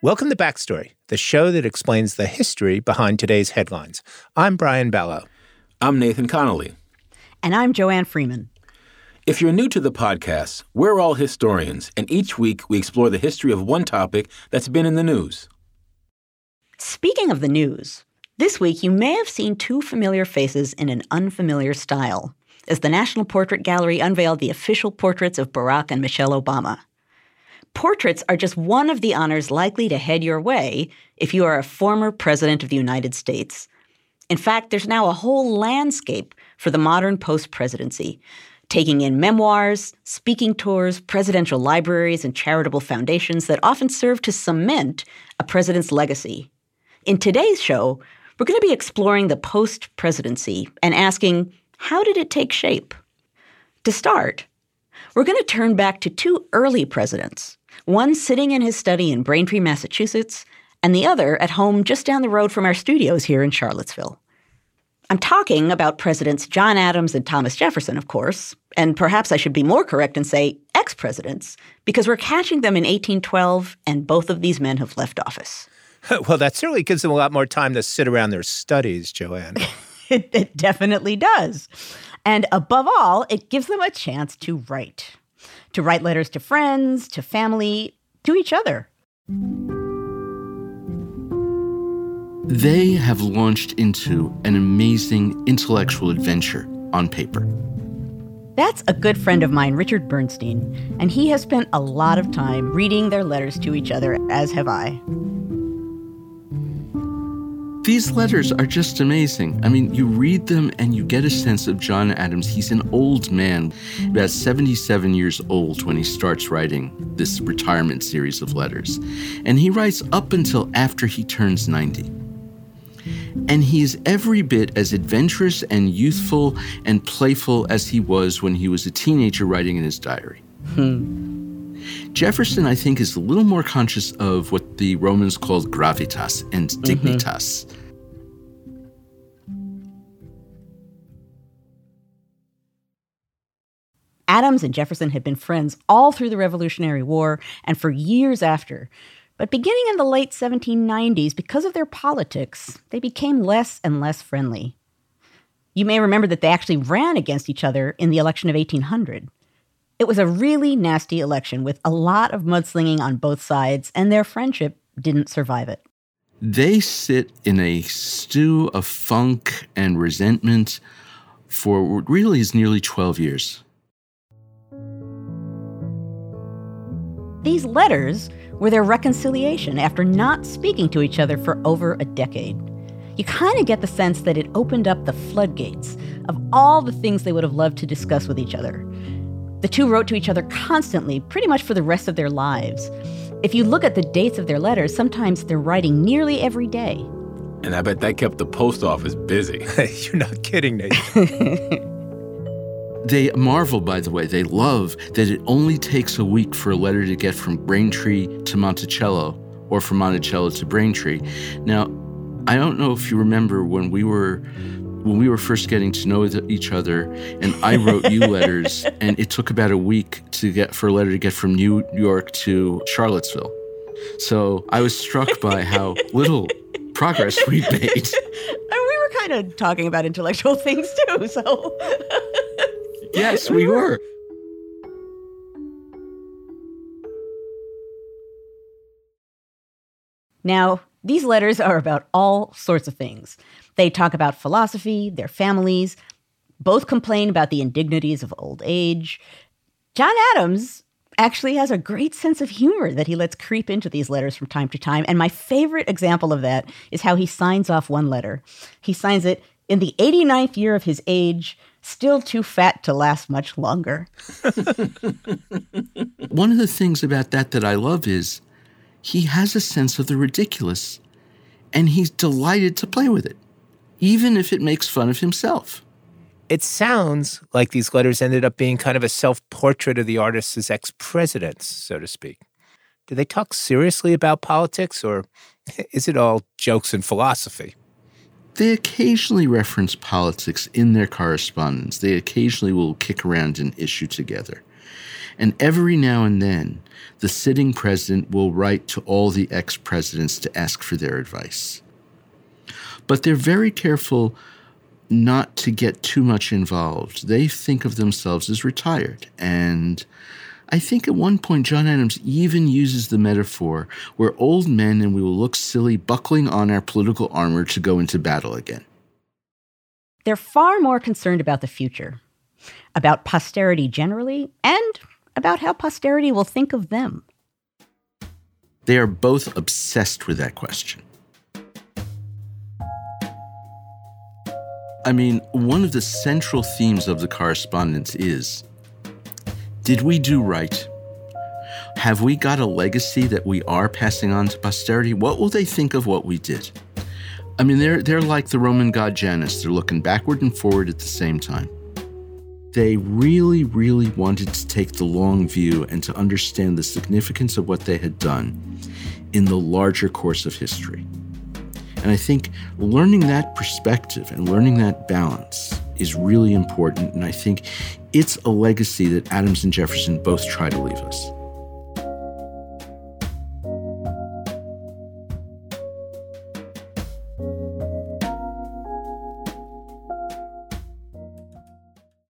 Welcome to Backstory, the show that explains the history behind today's headlines. I'm Brian Balogh. I'm Nathan Connolly. And I'm Joanne Freeman. If you're new to the podcast, we're all historians, and each week we explore the history of one topic that's been in the news. Speaking of the news, this week you may have seen two familiar faces in an unfamiliar style as the National Portrait Gallery unveiled the official portraits of Barack and Michelle Obama. Portraits are just one of the honors likely to head your way if you are a former president of the United States. In fact, there's now a whole landscape for the modern post presidency, taking in memoirs, speaking tours, presidential libraries, and charitable foundations that often serve to cement a president's legacy. In today's show, we're going to be exploring the post presidency and asking how did it take shape? To start, we're going to turn back to two early presidents, one sitting in his study in Braintree, Massachusetts, and the other at home just down the road from our studios here in Charlottesville. I'm talking about Presidents John Adams and Thomas Jefferson, of course, and perhaps I should be more correct and say ex presidents, because we're catching them in 1812, and both of these men have left office. Well, that certainly gives them a lot more time to sit around their studies, Joanne. it, it definitely does. And above all, it gives them a chance to write, to write letters to friends, to family, to each other. They have launched into an amazing intellectual adventure on paper. That's a good friend of mine, Richard Bernstein, and he has spent a lot of time reading their letters to each other, as have I. These letters are just amazing. I mean, you read them and you get a sense of John Adams. He's an old man, about 77 years old when he starts writing this retirement series of letters. And he writes up until after he turns 90. And he is every bit as adventurous and youthful and playful as he was when he was a teenager writing in his diary. Hmm. Jefferson, I think, is a little more conscious of what the Romans called gravitas and mm-hmm. dignitas. Mm-hmm. Adams and Jefferson had been friends all through the Revolutionary War and for years after. But beginning in the late 1790s, because of their politics, they became less and less friendly. You may remember that they actually ran against each other in the election of 1800. It was a really nasty election with a lot of mudslinging on both sides, and their friendship didn't survive it. They sit in a stew of funk and resentment for what really is nearly 12 years. These letters were their reconciliation after not speaking to each other for over a decade. You kind of get the sense that it opened up the floodgates of all the things they would have loved to discuss with each other. The two wrote to each other constantly, pretty much for the rest of their lives. If you look at the dates of their letters, sometimes they're writing nearly every day. And I bet that kept the post office busy. You're not kidding, Nate. They marvel, by the way, they love that it only takes a week for a letter to get from Braintree to Monticello or from Monticello to Braintree. Now, I don't know if you remember when we were when we were first getting to know each other and I wrote you letters and it took about a week to get for a letter to get from New York to Charlottesville. So I was struck by how little progress we made. And we were kind of talking about intellectual things too, so yes, we were. Now, these letters are about all sorts of things. They talk about philosophy, their families, both complain about the indignities of old age. John Adams actually has a great sense of humor that he lets creep into these letters from time to time. And my favorite example of that is how he signs off one letter. He signs it in the 89th year of his age, still too fat to last much longer. One of the things about that that I love is he has a sense of the ridiculous and he's delighted to play with it, even if it makes fun of himself. It sounds like these letters ended up being kind of a self portrait of the artist as ex presidents, so to speak. Do they talk seriously about politics or is it all jokes and philosophy? They occasionally reference politics in their correspondence. They occasionally will kick around an issue together. And every now and then, the sitting president will write to all the ex presidents to ask for their advice. But they're very careful not to get too much involved. They think of themselves as retired. And I think at one point, John Adams even uses the metaphor we're old men and we will look silly buckling on our political armor to go into battle again. They're far more concerned about the future, about posterity generally, and about how posterity will think of them. They are both obsessed with that question. I mean, one of the central themes of the correspondence is Did we do right? Have we got a legacy that we are passing on to posterity? What will they think of what we did? I mean, they're, they're like the Roman god Janus. They're looking backward and forward at the same time. They really, really wanted to take the long view and to understand the significance of what they had done in the larger course of history. And I think learning that perspective and learning that balance is really important. And I think it's a legacy that Adams and Jefferson both try to leave us.